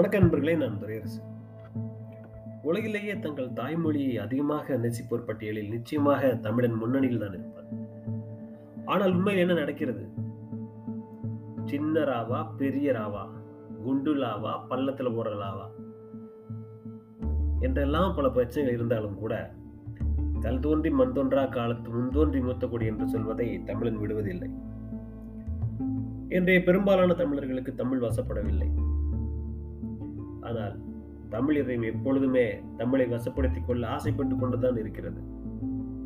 வணக்க நண்பர்களே நான் துரையரசு உலகிலேயே தங்கள் தாய்மொழியை அதிகமாக நேசிப்போர் பட்டியலில் நிச்சயமாக தமிழன் முன்னணியில் தான் இருப்பார். ஆனால் உண்மையில் என்ன நடக்கிறது? சின்ன ராவா பெரிய ராவா குண்டு லாவா பள்ளத்துல போடுற லாவா என்றெல்லாம் பல பிரச்சனைகள் இருந்தாலும் கூட கல் தோன்றி மண் தோன்றா காலத்து முன்தோன்றி மூத்தக்குடி என்று சொல்வதை தமிழன் விடுவதில்லை. இன்றைய பெரும்பாலான தமிழர்களுக்கு தமிழ் வசப்படவில்லை. ஆனால் தமிழ் இதயம் எப்பொழுதுமே தமிழை வசப்படுத்திக் கொள்ள ஆசைப்பட்டு கொண்டுதான் இருக்கிறது.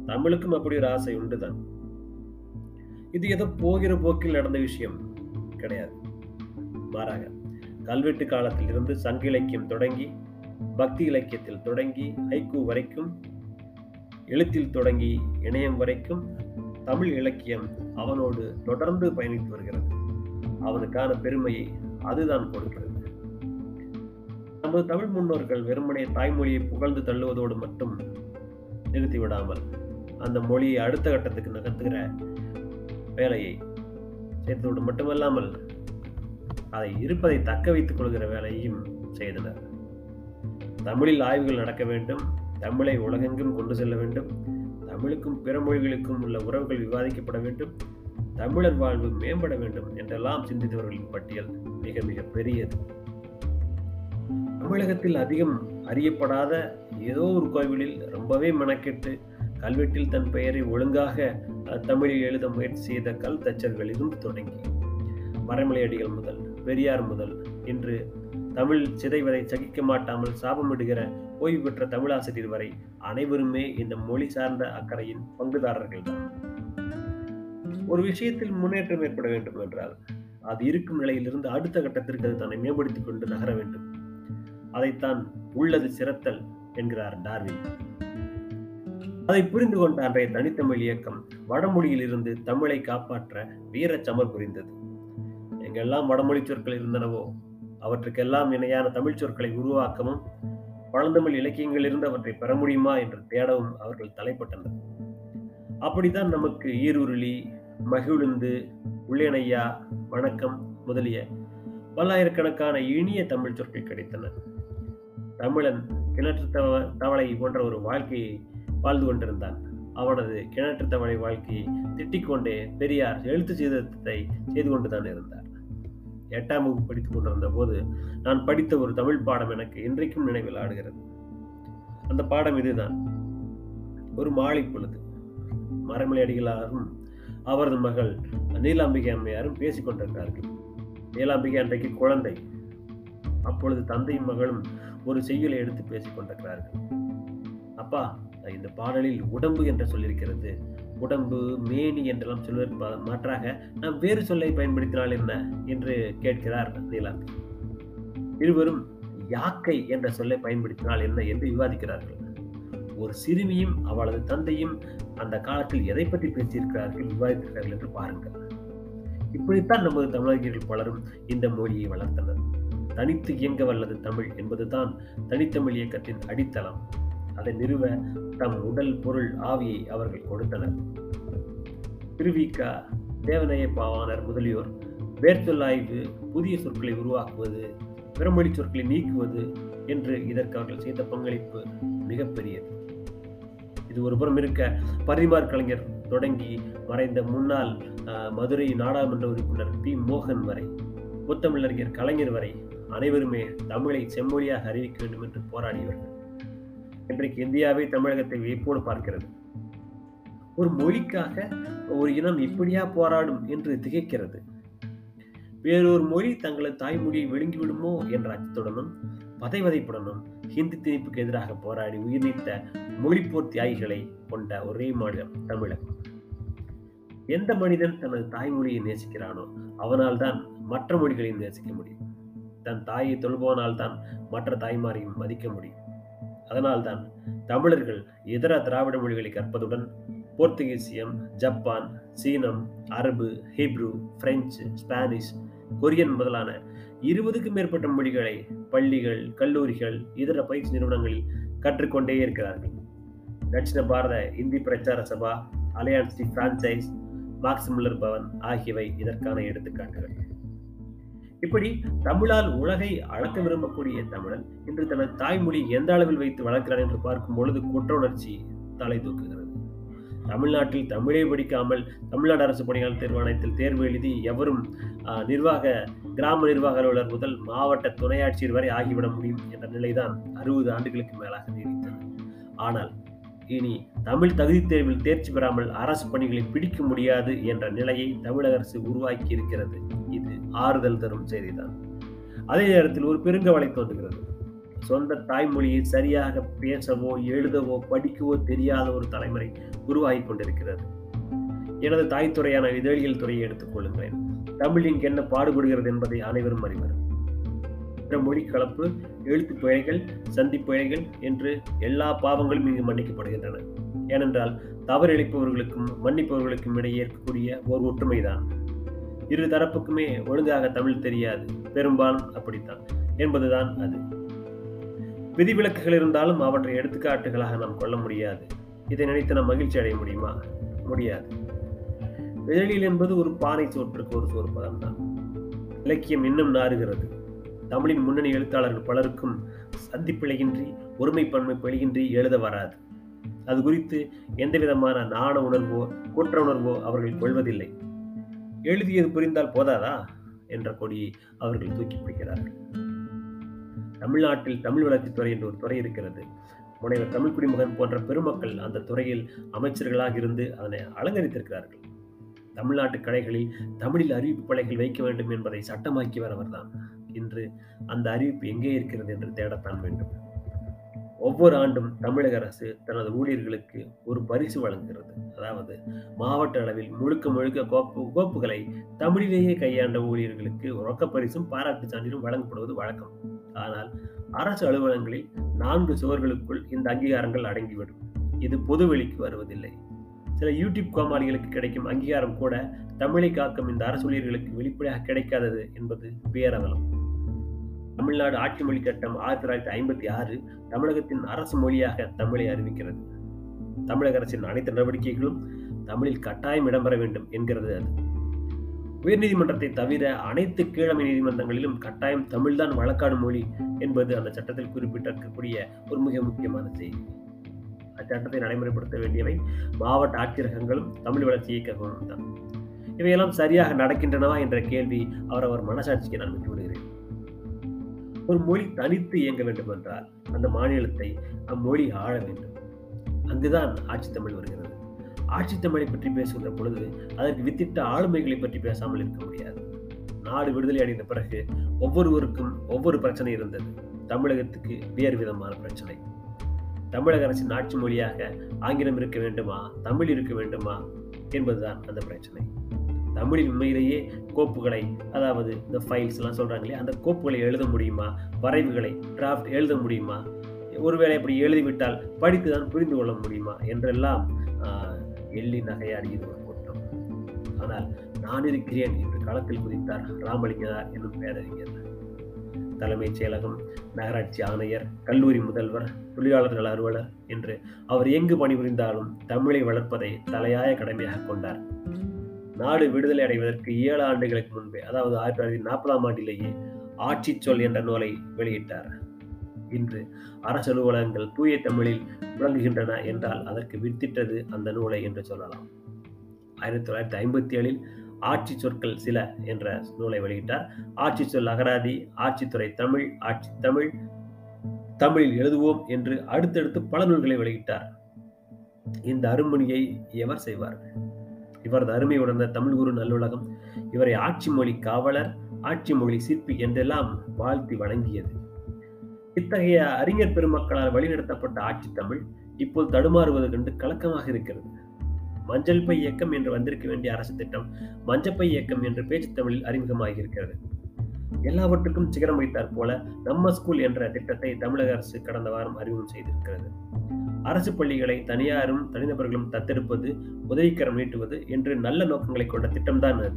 தமிழுக்கும் அப்படி ஒரு ஆசை உண்டுதான். இது ஏதோ போகிற போக்கில் நடந்த விஷயம் கிடையாது. மாறாக கல்வெட்டு காலத்தில் இருந்து சங்க இலக்கியம் தொடங்கி பக்தி இலக்கியத்தில் தொடங்கி ஐக்கு வரைக்கும் எழுத்தில் தொடங்கி இணையம் வரைக்கும் தமிழ் இலக்கியம் அவனோடு தொடர்ந்து பயணித்து வருகிறது. அவனுக்கான பெருமையை அதுதான் கொடுக்கிறது. நமது தமிழ் முன்னோர்கள் வெறுமனே தாய்மொழியை புகழ்ந்து தள்ளுவதோடு மட்டும் நிறுத்தி விடாமல் அந்த மொழியை அடுத்த கட்டத்துக்கு நகர்த்துகிற வேலையை செய்ததோடு மட்டுமல்லாமல் அதை இருப்பதை தக்க வைத்துக் கொள்கிற வேலையையும் செய்தனர். தமிழில் ஆய்வுகள் நடக்க வேண்டும் தமிழை உலகெங்கும் கொண்டு செல்ல வேண்டும் தமிழுக்கும் பிற மொழிகளுக்கும் உள்ள உறவுகள் விவாதிக்கப்பட வேண்டும் தமிழர் வாழ்வு மேம்பட வேண்டும் என்றெல்லாம் சிந்தித்தவர்களின் பட்டியல் மிக மிக பெரியது. தமிழகத்தில் அதிகம் அறியப்படாத ஏதோ ஒரு கோவிலில் ரொம்பவே மெனக்கெட்டு கல்வெட்டில் தன் பெயரை ஒழுங்காக தமிழில் எழுத முயற்சி செய்த கல் தச்சர்களிலும் தொடங்கி மறைமலையடிகள் முதல் பெரியார் முதல். இன்று தமிழ் சிதைவதை சகிக்க மாட்டாமல் சாபமிடுகிற ஓய்வு பெற்ற தமிழாசிரியர் வரை அனைவருமே இந்த மொழி சார்ந்த அக்கறையின் பங்குதாரர்கள் தான் ஒரு விஷயத்தில் முன்னேற்றம் ஏற்பட வேண்டும் என்றால் அது இருக்கும் நிலையிலிருந்து அடுத்த கட்டத்திற்கு அது தன்னை மேம்படுத்திக் கொண்டு நகர வேண்டும். அதைத்தான் உள்ளது சிறத்தல் என்கிறார் டார்வின். அதை புரிந்து கொண்ட அன்றைய தனித்தமிழ் இயக்கம் வடமொழியில் இருந்து தமிழை காப்பாற்ற வீர சமர் புரிந்தது. எங்கெல்லாம் வடமொழி சொற்கள் இருந்தனவோ அவற்றுக்கெல்லாம் இணையான தமிழ் சொற்களை உருவாக்கவும் பழந்தமிழ் இலக்கியங்கள் இருந்து அவற்றை பெற முடியுமா என்று தேடவும் அவர்கள் தலைப்பட்டனர். அப்படித்தான் நமக்கு ஈருருளி மகிழுந்து உள்ளேனையா வணக்கம் முதலிய பல்லாயிரக்கணக்கான இனிய தமிழ் சொற்கள் கிடைத்தன. தமிழன் கிணற்று தவ தவளை போன்ற ஒரு வாழ்க்கையை வாழ்ந்து கொண்டிருந்தான். அவனது கிணற்று தவளை வாழ்க்கையை திட்டிக்கொண்டே பெரியார் எழுத்து சீதத்தை செய்து கொண்டுதான் இருந்தார். எட்டாம் வகுப்பு படித்துக் கொண்டிருந்த போது நான் படித்த ஒரு தமிழ் பாடம் எனக்கு இன்றைக்கும் நினைவில் ஆடுகிறது. அந்த பாடம் இதுதான். ஒரு மாலை பொழுது மரமலை அடிகளாரும் அவரது மகள் நீலாம்பிகை அம்மையாரும் பேசிக் கொண்டிருக்கிறார்கள் நீலாம்பிகை அன்றைக்கு குழந்தை. அப்பொழுது தந்தையும் மகளும் ஒரு செய்யுளை எடுத்து பேசிக் கொண்டிருக்கிறார்கள். அப்பா இந்த பாடலில் உடம்பு என்று சொல்லியிருக்கிறது. உடம்பு மேனி என்றெல்லாம் சொல்வதற்கு மாற்றாக நாம் வேறு சொல்லை பயன்படுத்தினால் என்ன என்று கேட்கிறார் நீலாம்பி இருவரும் யாக்கை என்ற சொல்லை பயன்படுத்தினால் என்ன என்று விவாதிக்கிறார்கள். ஒரு சிறுமியும் அவளது தந்தையும் அந்த காலத்தில் எதை பற்றி பேசியிருக்கிறார்கள் விவாதித்திருக்கிறார்கள் என்று பாருங்கள். இப்படித்தான் நமது தமிழர்கள் பலரும் இந்த மொழியை வளர்த்தனர். தனித்து இயங்க வல்லது தமிழ் என்பதுதான் தனித்தமிழ் இயக்கத்தின் அடித்தளம். அதை நிறுவ தம் உடல் பொருள் ஆவியை அவர்கள் கொடுத்தனர். திருவிக்கா தேவநேய பாவாணர் முதலியோர் வேர்ச்சொல்லாய்வு புதிய சொற்களை உருவாக்குவது பிறமொழி சொற்களை நீக்குவது என்று இதற்கு அவர்கள் செய்த பங்களிப்பு மிகப்பெரியது. இது ஒரு புறம் இருக்க பரிமார் கலைஞர் தொடங்கி மறைந்த முன்னாள் மதுரை நாடாளுமன்ற உறுப்பினர் பி. மோகன் வரை முத்தமிழறிஞர் கலைஞர் வரை அனைவருமே தமிழை செம்மொழியாக அறிவிக்க வேண்டும் என்று போராடியவர்கள். இன்றைக்கு இந்தியாவே தமிழகத்தை வியப்போடு பார்க்கிறது. ஒரு மொழிக்காக ஒரு இனம் இப்படியா போராடும் என்று திகைக்கிறது. வேறொரு மொழி தங்களது தாய்மொழியை விழுங்கிவிடுமோ என்ற அச்சத்துடனும் பதைவதைப்புடனும் ஹிந்தி திணிப்புக்கு எதிராக போராடி உயிர் நீத்த மொழிப்போர் தியாகிகளை கொண்ட ஒரே மாநிலம் தமிழகம். எந்த மனிதன் தனது தாய்மொழியை நேசிக்கிறானோ அவனால் தான் மற்ற மொழிகளையும் நேசிக்க முடியும். தன் தாயை தொல்பவனால் தான் மற்ற தாய்மாரையும் மதிக்க முடியும். அதனால்தான் தமிழர்கள் இதர திராவிட மொழிகளை கற்பதுடன் போர்த்துகீசியம் ஜப்பான் சீனம் அரபு ஹீப்ரு பிரெஞ்சு ஸ்பானிஷ் கொரியன் முதலான இருபதுக்கும் மேற்பட்ட மொழிகளை பள்ளிகள் கல்லூரிகள் இதர பயிற்சி நிறுவனங்களில் கற்றுக்கொண்டே இருக்கிறார்கள். Dakshina Bharat Hindi Prachar Sabha Alliance de Francaise Max Mueller Bhavan ஆகியவை இதற்கான எடுத்துக்காட்டுகள். இப்படி தமிழால் உலகை அளக்க விரும்பக்கூடிய தமிழன் இன்று தனது தாய்மொழி எந்த அளவில் வைத்து வளர்க்கிறான் என்று பார்க்கும் பொழுது குற்ற உணர்ச்சி தலை தூக்குகிறது. தமிழ்நாட்டில் தமிழே படிக்காமல் தமிழ்நாடு அரசு பணியாளர் தேர்வாணையத்தில் தேர்வு எழுதி எவரும் நிர்வாக கிராம நிர்வாக அலுவலர் முதல் மாவட்ட துணை ஆட்சியர் வரை ஆகிவிட முடியும் என்ற நிலைதான் அறுபது ஆண்டுகளுக்கு மேலாக நீடித்தது. ஆனால் இனி தமிழ் தகுதி தேர்வில் தேர்ச்சி பெறாமல் அரசு பணிகளை பிடிக்க முடியாது என்ற நிலையை தமிழக அரசு உருவாக்கி இருக்கிறது இது ஆறுதல் தரும் செய்திதான். அதே நேரத்தில் ஒரு பெருங்கவலை தோன்றுகிறது. சொந்த தாய்மொழியை சரியாக பேசவோ எழுதவோ படிக்கவோ தெரியாத ஒரு தலைமுறை உருவாகி கொண்டிருக்கிறது. எனது தாய் துறையான இதழியல் துறையை எடுத்துக் கொள்ளுங்களேன். தமிழ் இங்கு என்ன பாடுபடுகிறது என்பதை அனைவரும் அறிவர். மொழி கலப்பு எழுத்து பிழைகள் சந்தி பிழைகள் என்று எல்லா பாவங்களும் இங்கு மன்னிக்கப்படுகின்றன. ஏனென்றால் தவறு இழைப்பவர்களுக்கும் மன்னிப்பவர்களுக்கும் இடையே இருக்கக்கூடிய ஒரு ஒற்றுமைதான். இரு தரப்புக்குமே ஒழுங்காக தமிழ் தெரியாது. பெரும்பாலும் அப்படித்தான் என்பதுதான் அது. விதிவிலக்குகள் இருந்தாலும் அவற்றை எடுத்துக்காட்டுகளாக நாம் கொள்ள முடியாது. இதை நினைத்து நாம் மகிழ்ச்சி அடைய முடியுமா? முடியாது. விதழில் என்பது ஒரு பானை சோற்றுக்கு ஒரு சோறு பதம்தான் இலக்கியம் இன்னும் நாறுகிறது. தமிழின் முன்னணி எழுத்தாளர்கள் பலருக்கும் சந்திப்பிழையின்றி ஒருமை பன்மை பிழையின்றி எழுத வராது. அது குறித்து எந்த விதமான நாண உணர்வோ குற்ற உணர்வோ அவர்கள் கொள்வதில்லை. எழுதியது புரிந்தால் போதாதா? என்ற கொடியை அவர்கள் தூக்கி பிடிக்கிறார்கள். தமிழ்நாட்டில் தமிழ் வளர்ச்சித்துறை என்ற ஒரு துறை இருக்கிறது. முனைவர் தமிழ் குடிமகன் போன்ற பெருமக்கள் அந்த துறையில் அமைச்சர்களாக இருந்து அதனை அலங்கரித்திருக்கிறார்கள். தமிழ்நாட்டு கடைகளில் தமிழில் அறிவிப்பு பலைகள் வைக்க வேண்டும் என்பதை சட்டமாக்கியவர் அவர்தான். இன்று அந்த அறிவிப்பு எங்கே இருக்கிறது என்று தேடத்தான் வேண்டும். ஒவ்வொரு ஆண்டும் தமிழக அரசு தனது ஊழியர்களுக்கு ஒரு பரிசு வழங்குகிறது. அதாவது மாவட்ட அளவில் முழுக்க முழுக்க கோப்பு கோப்புகளை தமிழிலேயே கையாண்ட ஊழியர்களுக்கு ரொக்க பரிசும் பாராட்டு சான்றிலும் வழங்கப்படுவது வழக்கம். ஆனால் அரசு அலுவலகங்களில் நான்கு சுவர்களுக்குள் இந்த அங்கீகாரங்கள் அடங்கிவிடும். இது பொதுவெளிக்கு வருவதில்லை. சில யூடியூப் கோமாளிகளுக்கு கிடைக்கும் அங்கீகாரம் கூட தமிழை காக்கும் இந்த அரசு ஊழியர்களுக்கு வெளிப்படையாக கிடைக்காதது என்பது பேரவலம். தமிழ்நாடு ஆட்சி மொழி சட்டம் ஆயிரத்தி தொள்ளாயிரத்தி ஐம்பத்தி ஆறு தமிழகத்தின் அரசு மொழியாக தமிழை அறிவிக்கிறது. தமிழக அரசின் அனைத்து நடவடிக்கைகளும் தமிழில் கட்டாயம் இடம்பெற வேண்டும் என்கிறது அது. உயர்நீதிமன்றத்தை தவிர அனைத்து கீழமை நீதிமன்றங்களிலும் கட்டாயம் தமிழ்தான் வழக்காடு மொழி என்பது அந்த சட்டத்தில் குறிப்பிட்டிருக்கக்கூடிய ஒரு மிக முக்கியமான செய்தி. அச்சட்டத்தை நடைமுறைப்படுத்த வேண்டியவை மாவட்ட ஆட்சியரகங்களும் தமிழ் வளர்ச்சி இயக்கங்களும் தான். இவையெல்லாம் சரியாக நடக்கின்றனவா என்ற கேள்வி அவரவர் மனசாட்சிக்கு நான் விட்டு விடுகிறேன் ஒரு மொழி தனித்து இயங்க வேண்டும் என்றால் அந்த மாநிலத்தை அம்மொழி ஆழ வேண்டும். அங்குதான் ஆட்சி தமிழ் வருகிறது. ஆட்சி தமிழை பற்றி பேசுகிற பொழுது அதற்கு வித்திட்ட ஆளுமைகளை பற்றி பேசாமல் இருக்க முடியாது. நாடு விடுதலை அடைந்த பிறகு ஒவ்வொருவருக்கும் ஒவ்வொரு பிரச்சனை இருந்தது. தமிழகத்துக்கு வேறு விதமான பிரச்சனை. தமிழக அரசின் ஆட்சி மொழியாக ஆங்கிலம் இருக்க வேண்டுமா தமிழ் இருக்க வேண்டுமா என்பதுதான் அந்த பிரச்சனை. தமிழில் உண்மையிலேயே கோப்புகளை அதாவது இந்த ஃபைல்ஸ் எல்லாம் அந்த கோப்புகளை எழுத முடியுமா? வரைவுகளை டிராஃப்ட் எழுத முடியுமா? ஒருவேளை இப்படி எழுதிவிட்டால் படித்துதான் புரிந்து கொள்ள முடியுமா? என்றெல்லாம் எள்ளி நகையாடியது ஒரு கூட்டம். ஆனால் நான் இருக்கிறேன் என்று களத்தில் குதித்தார் ராமலிங்கனார் என்னும் பேரறிஞர். தலைமைச் செயலகம் நகராட்சி ஆணையர் கல்லூரி முதல்வர் தொழிலாளர்கள் அலுவலர் என்று அவர் எங்கு பணிபுரிந்தாலும் தமிழை வளர்ப்பதை தலையாய கடமையாக கொண்டார். நாடு விடுதலை அடைவதற்கு ஏழு ஆண்டுகளுக்கு முன்பே அதாவது ஆயிரத்தி தொள்ளாயிரத்தி நாற்பதாம் ஆண்டிலேயே ஆட்சி சொல் என்ற நூலை வெளியிட்டார். இன்று அரசு அலுவலகங்கள் தூய தமிழில் விளங்குகின்றன என்றால் அதற்கு வித்திட்டது அந்த நூலை என்று சொல்லலாம். ஆயிரத்தி தொள்ளாயிரத்தி ஐம்பத்தி ஏழில் ஆட்சி சொற்கள் சில என்ற நூலை வெளியிட்டார். ஆட்சி சொல் அகராதி ஆட்சித்துறை தமிழ் ஆட்சி தமிழ் தமிழில் எழுதுவோம் என்று அடுத்தடுத்து பல நூல்களை வெளியிட்டார். இந்த அருமணியை எவர் செய்வார்கள் இவரது அருமை உணர்ந்த தமிழ் குரு நல்லுலகம் இவரை ஆட்சி மொழி காவலர் ஆட்சி மொழி சிற்பி என்றெல்லாம் வாழ்த்தி வழங்கியது இத்தகைய அறிஞர் பெருமக்களால் வழிநடத்தப்பட்ட ஆட்சி தமிழ் இப்போது தடுமாறுவது கண்டு கலக்கமாக இருக்கிறது. மஞ்சள் பை இயக்கம் என்று வந்திருக்க வேண்டிய அரசு திட்டம் மஞ்சப்பை இயக்கம் என்று பேச்சு தமிழில் அறிமுகமாகி இருக்கிறது. எல்லாவற்றுக்கும் சிகரம் வைத்தார் போல நம்ம ஸ்கூல் என்ற திட்டத்தை தமிழக அரசு கடந்த வாரம் அறிமுகம் செய்திருக்கிறது. அரசு பள்ளிகளை தனியாரும் தனிநபர்களும் தத்தெடுப்பது உதவிக்கரம் நீட்டுவது என்று நல்ல நோக்கங்களை கொண்ட திட்டம்தான் அது.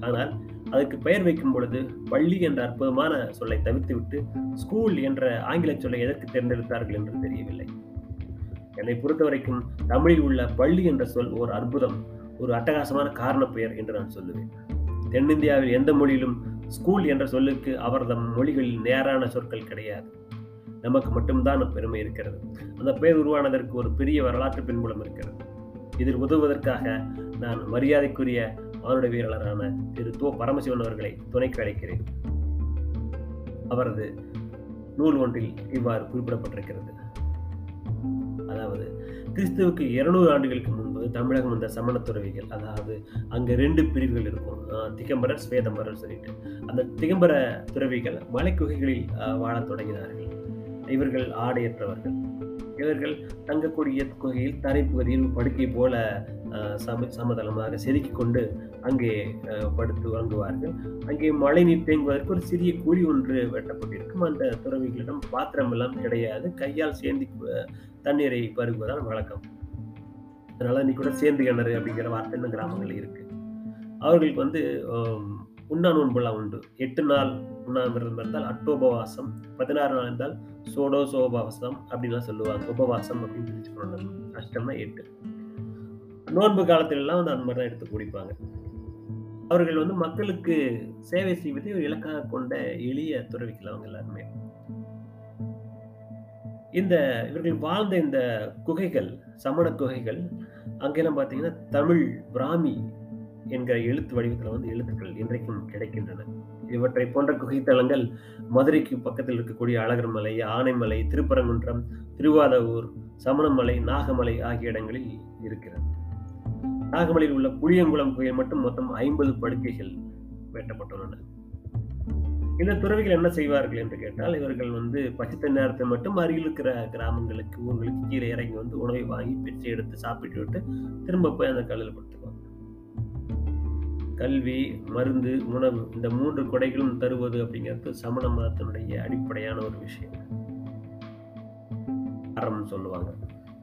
ஆனால் அதுக்கு பெயர் வைக்கும் பொழுது பள்ளி என்ற அற்புதமான சொல்லை தவிர்த்துவிட்டு ஸ்கூல் என்ற ஆங்கில சொல்லை எதற்கு தேர்ந்தெடுத்தார்கள் என்று தெரியவில்லை. என்னை பொறுத்தவரைக்கும் தமிழில் உள்ள பள்ளி என்ற சொல் ஒரு அற்புதம் ஒரு அட்டகாசமான காரண பெயர் என்று நான் சொல்லுவேன். தென்னிந்தியாவில் எந்த மொழியிலும் ஸ்கூல் என்ற சொல்லுக்கு அவரது மொழிகளில் நேரான சொற்கள் கிடையாது. நமக்கு மட்டும்தான் பெருமை இருக்கிறது. அந்த பெயர் உருவானதற்கு ஒரு பெரிய வரலாற்று பின்புலம் இருக்கிறது. இதில் உதவுவதற்காக நான் மரியாதைக்குரிய மானுடவியலாளரான திரு தோ பரமசிவன் அவர்களை துணைக்கு அழைக்கிறேன். அவரது நூல் ஒன்றில் இவ்வாறு குறிப்பிடப்பட்டிருக்கிறது. அதாவது கிறிஸ்துவுக்கு இருநூறு ஆண்டுகளுக்கு முன்பு தமிழகம் வந்த சமண துறவிகள் அதாவது அங்கே ரெண்டு பிரிவுகள் இருக்கும். திகம்பரர் ஸ்வேதம்பரர் சொல்லிட்டு. அந்த திகம்பர துறவிகள் மலைக்குகைகளில் வாழத் தொடங்கினார்கள். இவர்கள் ஆடையற்றவர்கள். இவர்கள் தங்கக்கூடிய குகையில் தரைப்பகுதியில் படுக்கை போல அஹ், சம சமதளமாக செதுக்கி கொண்டு அங்கே அஹ், படுத்து வாங்குவார்கள் அங்கே மழை நீர் தேங்குவதற்கு ஒரு சிறிய குழி ஒன்று வெட்டப்பட்டிருக்கும். அந்த துறவிகளிடம் பாத்திரம் எல்லாம் கிடையாது. கையால் சேர்ந்து தண்ணீரை பருகுவதால் வழக்கம். அதனால இன்னைக்கு கூட சேர்ந்து கிணறு அப்படிங்கிற வார்த்தை இன்னும் கிராமங்களில் இருக்கு. அவர்களுக்கு வந்து உண்ணா நோன்புலாம் உண்டு. எட்டு நாள் உண்ணாவிரதம் இருந்தால் அட்டோபவாசம் பதினாறு நாள் இருந்தால் சோடோ சோபவாசம் அப்படின்லாம் சொல்லுவாங்க. உபவாசம் அப்படின்னு சொல்லி சொல்லணும் அஷ்டம்னா எட்டு. நோன்பு காலத்திலெல்லாம் வந்து அந்த மாதிரி தான் எடுத்து குடிப்பாங்க. அவர்கள் வந்து மக்களுக்கு சேவை செய்வதை ஒரு இலக்காக கொண்ட எளிய துறவிக்கலாம் அவங்க எல்லாருமே. இந்த இவர்கள் வாழ்ந்த இந்த குகைகள் சமண குகைகள் அங்கெல்லாம் பார்த்தீங்கன்னா தமிழ் பிராமி என்கிற எழுத்து வடிவத்தில் வந்து எழுத்துக்கள் இன்றைக்கும் கிடைக்கின்றன. இவற்றை போன்ற குகைத்தலங்கள் மதுரைக்கு பக்கத்தில் இருக்கக்கூடிய அழகர் மலை ஆனைமலை திருப்பரங்குன்றம் திருவாதவூர் சமணமலை நாகமலை ஆகிய இடங்களில் இருக்கிறது. நாகமலையில் உள்ள புளியங்குளம் கோயில் மட்டும் மொத்தம் ஐம்பது படுக்கைகள் வெட்டப்பட்டுள்ளன. இந்த துறவிகள் என்ன செய்வார்கள் என்று கேட்டால் இவர்கள் வந்து பச்சை நேரத்தை மட்டும் அருகில் இருக்கிற கிராமங்களுக்கு ஊர்களுக்கு கீழே இறங்கி வந்து உணவை வாங்கி பிச்சை எடுத்து சாப்பிட்டு விட்டு திரும்ப போய் அந்த கல்லில் கொடுத்துருவாங்க கல்வி மருந்து உணவு இந்த மூன்று கொடைகளும் தருவது அப்படிங்கிறது சமண மதத்தினுடைய அடிப்படையான ஒரு விஷயம். அறம் சொல்லுவாங்க.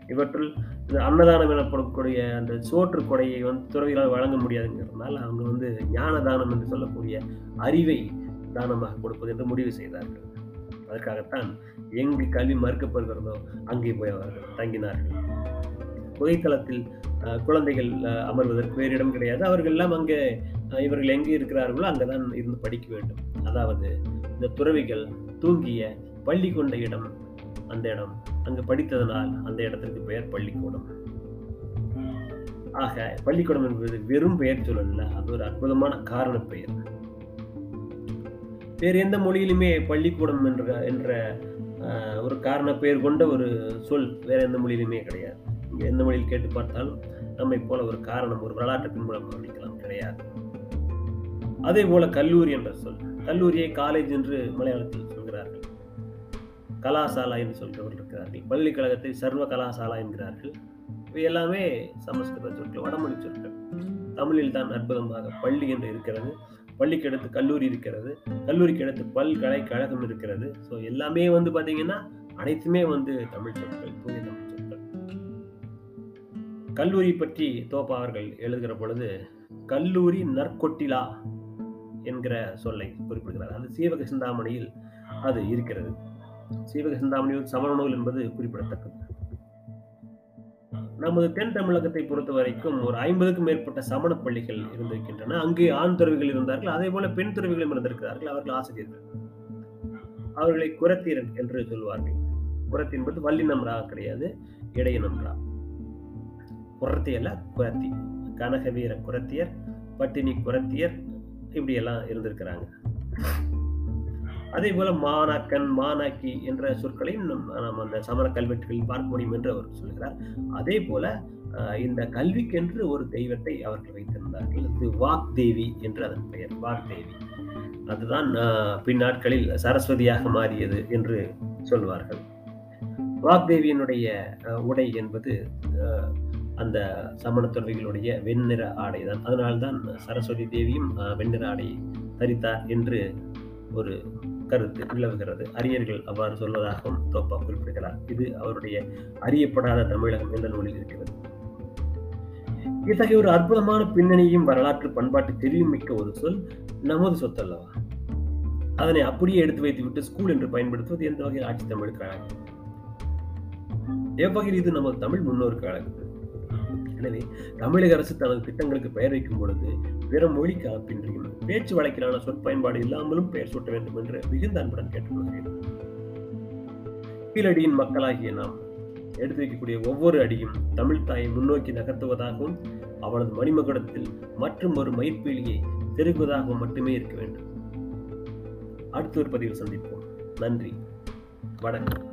இவற்றுள் இந்த அன்னதானம் எனப்படக்கூடிய அந்த சோற்று கொடையை வந்து துறவிகளால் வழங்க முடியாதுங்கிறதுனால அவங்க வந்து ஞானதானம் என்று சொல்லக்கூடிய அறிவை தானமாக கொடுப்பது என்று முடிவு செய்தார்கள். அதற்காகத்தான் எங்கு கல்வி மறுக்கப்படுகிறதோ அங்கே போய் அவர்கள் தங்கினார்கள். புகைத்தளத்தில் அஹ், குழந்தைகள் அமர்வதற்கு வேறு இடம் கிடையாது. அவர்கள் எல்லாம் அங்கே இவர்கள் எங்கே இருக்கிறார்களோ அங்கே தான் இருந்து படிக்க வேண்டும். அதாவது இந்த துறவிகள் தூங்கிய பள்ளி கொண்ட இடம் அந்த இடம். அங்கு படித்ததனால் அந்த இடத்திற்கு பெயர் பள்ளிக்கூடம். ஆக பள்ளிக்கூடம் என்பது வெறும் பெயர் சொல்லல அது ஒரு அற்புதமான காரண பெயர். வேறு எந்த மொழியிலுமே பள்ளிக்கூடம் என்ற என்ற ஒரு காரண பெயர் கொண்ட ஒரு சொல் வேறு எந்த மொழியிலுமே கிடையாது. இங்கே எந்த மொழியில் கேட்டு பார்த்தாலும் நம்மை போல ஒரு காரணம் ஒரு வரலாற்று பின்புலம் கவனிக்கலாம் கிடையாது. அதே போல கல்லூரி என்ற சொல். கல்லூரியை காலேஜ் என்று மலையாளத்தில் சொல்கிறார்கள். கலாசாலா என்று சொல்கிறவர்கள் இருக்கிறார்கள். பல்கலைக்கழகத்தை சர்வ கலாசாலா என்கிறார்கள். இவை எல்லாமே சமஸ்கிருத சொற்கள் வடமொழி சொற்கள். தமிழில் தான் அற்புதமாக பள்ளி என்று இருக்கிறது. பள்ளிக்கு அடுத்து கல்லூரி இருக்கிறது. கல்லூரிக்கு அடுத்து பல்கலைக்கழகம் இருக்கிறது. ஸோ எல்லாமே வந்து பார்த்தீங்கன்னா அனைத்துமே வந்து தமிழ் சொற்கள் தூய தமிழ் சொற்கள். கல்லூரி பற்றி தோப்பா அவர்கள் எழுதுகிற பொழுது கல்லூரி நற்கொட்டிலா? என்கிற சொல்லை குறிப்பிடுகிறார். அது சீவக சிந்தாமணியில் அது இருக்கிறது. சீவக சிந்தாமணியில் சமண நூல் என்பது குறிப்பிடத்தக்கது. நமது தென் தமிழகத்தை பொறுத்த வரைக்கும் ஒரு ஐம்பதுக்கும் மேற்பட்ட சமண பள்ளிகள் இருந்திருக்கின்றன. அங்கே ஆண் துறவிகள் இருந்தார்கள். அதே போல பெண் துறவிகளும் இருந்திருக்கிறார்கள். அவர்கள் ஆசிரியர்கள். அவர்களை குரத்தீரன் என்று சொல்வார்கள். குரத்தி என்பது வல்லினம் ரா கிடையாது இடையினம் ரா குரத்தி அல்ல குரத்தி. கனகவீர குரத்தியர் பட்டினி குரத்தியர் இப்படி எல்லாம் இருந்திருக்கிறாங்க. அதே போல மாணாக்கன் மாணாக்கி என்ற சொற்களையும் நம் நாம் அந்த சமண கல்வெட்டுகளில் பார்க்க முடியும் என்று அவர் சொல்கிறார் அதே போல இந்த கல்விக்கென்று ஒரு தெய்வத்தை அவர்கள் வைத்திருந்தார்கள். அது வாக்தேவி என்று அதன் பெயர் வாக்தேவி. அதுதான் பின்னாட்களில் சரஸ்வதியாக மாறியது என்று சொல்வார்கள். வாக்தேவியினுடைய உடை என்பது அந்த சமண துறவிகளுடைய வெண்ணிற ஆடை தான். அதனால்தான் சரஸ்வதி தேவியும் வெண்ணிற ஆடை தரித்தார் என்று ஒரு கருத்து நிலவுகிறது அறிஞர்கள் அவ்வாறு சொல்வதாகவும் தோப்பா குறிப்பிடுகிறார். இது அவருடைய அறியப்படாத தமிழகம் என்ற நூலில் இருக்கிறது. இத்தகைய ஒரு அற்புதமான பின்னணியும் வரலாற்று பண்பாட்டு தெரியும் மிக்க ஒரு சொல் நமது சொத்து அல்லவா அதனை அப்படியே எடுத்து வைத்துவிட்டு ஸ்கூல் என்று பயன்படுத்துவது எந்த வகையில் ஆட்சி தமிழுக்கு அழகு? எவ்வகையில் இது நமது தமிழ் முன்னோருக்கு அழகு? எனவே தமிழக அரசு தனது திட்டங்களுக்கு பெயர் வைக்கும் பொழுது பிற மொழி கலப்பின்றியும் பேச்சு வழக்கிலான சொற்பயன்பாடு இல்லாமலும் பெயர் சூட்ட வேண்டும் என்று மிகுந்த அன்புடன் கேட்டுக்கொள்கிறேன். கீழடியின் மக்களாகிய நாம் எடுத்து வைக்கக்கூடிய ஒவ்வொரு அடியும் தமிழ் தாயை முன்னோக்கி நகர்த்துவதாகவும் அவளது மணிமகுடத்தில் மற்றும் ஒரு மயிர்பீலியை செருகுவதாகவும் மட்டுமே இருக்க வேண்டும். அடுத்த ஒரு பதிவில் சந்திப்போம். நன்றி. வணக்கம்.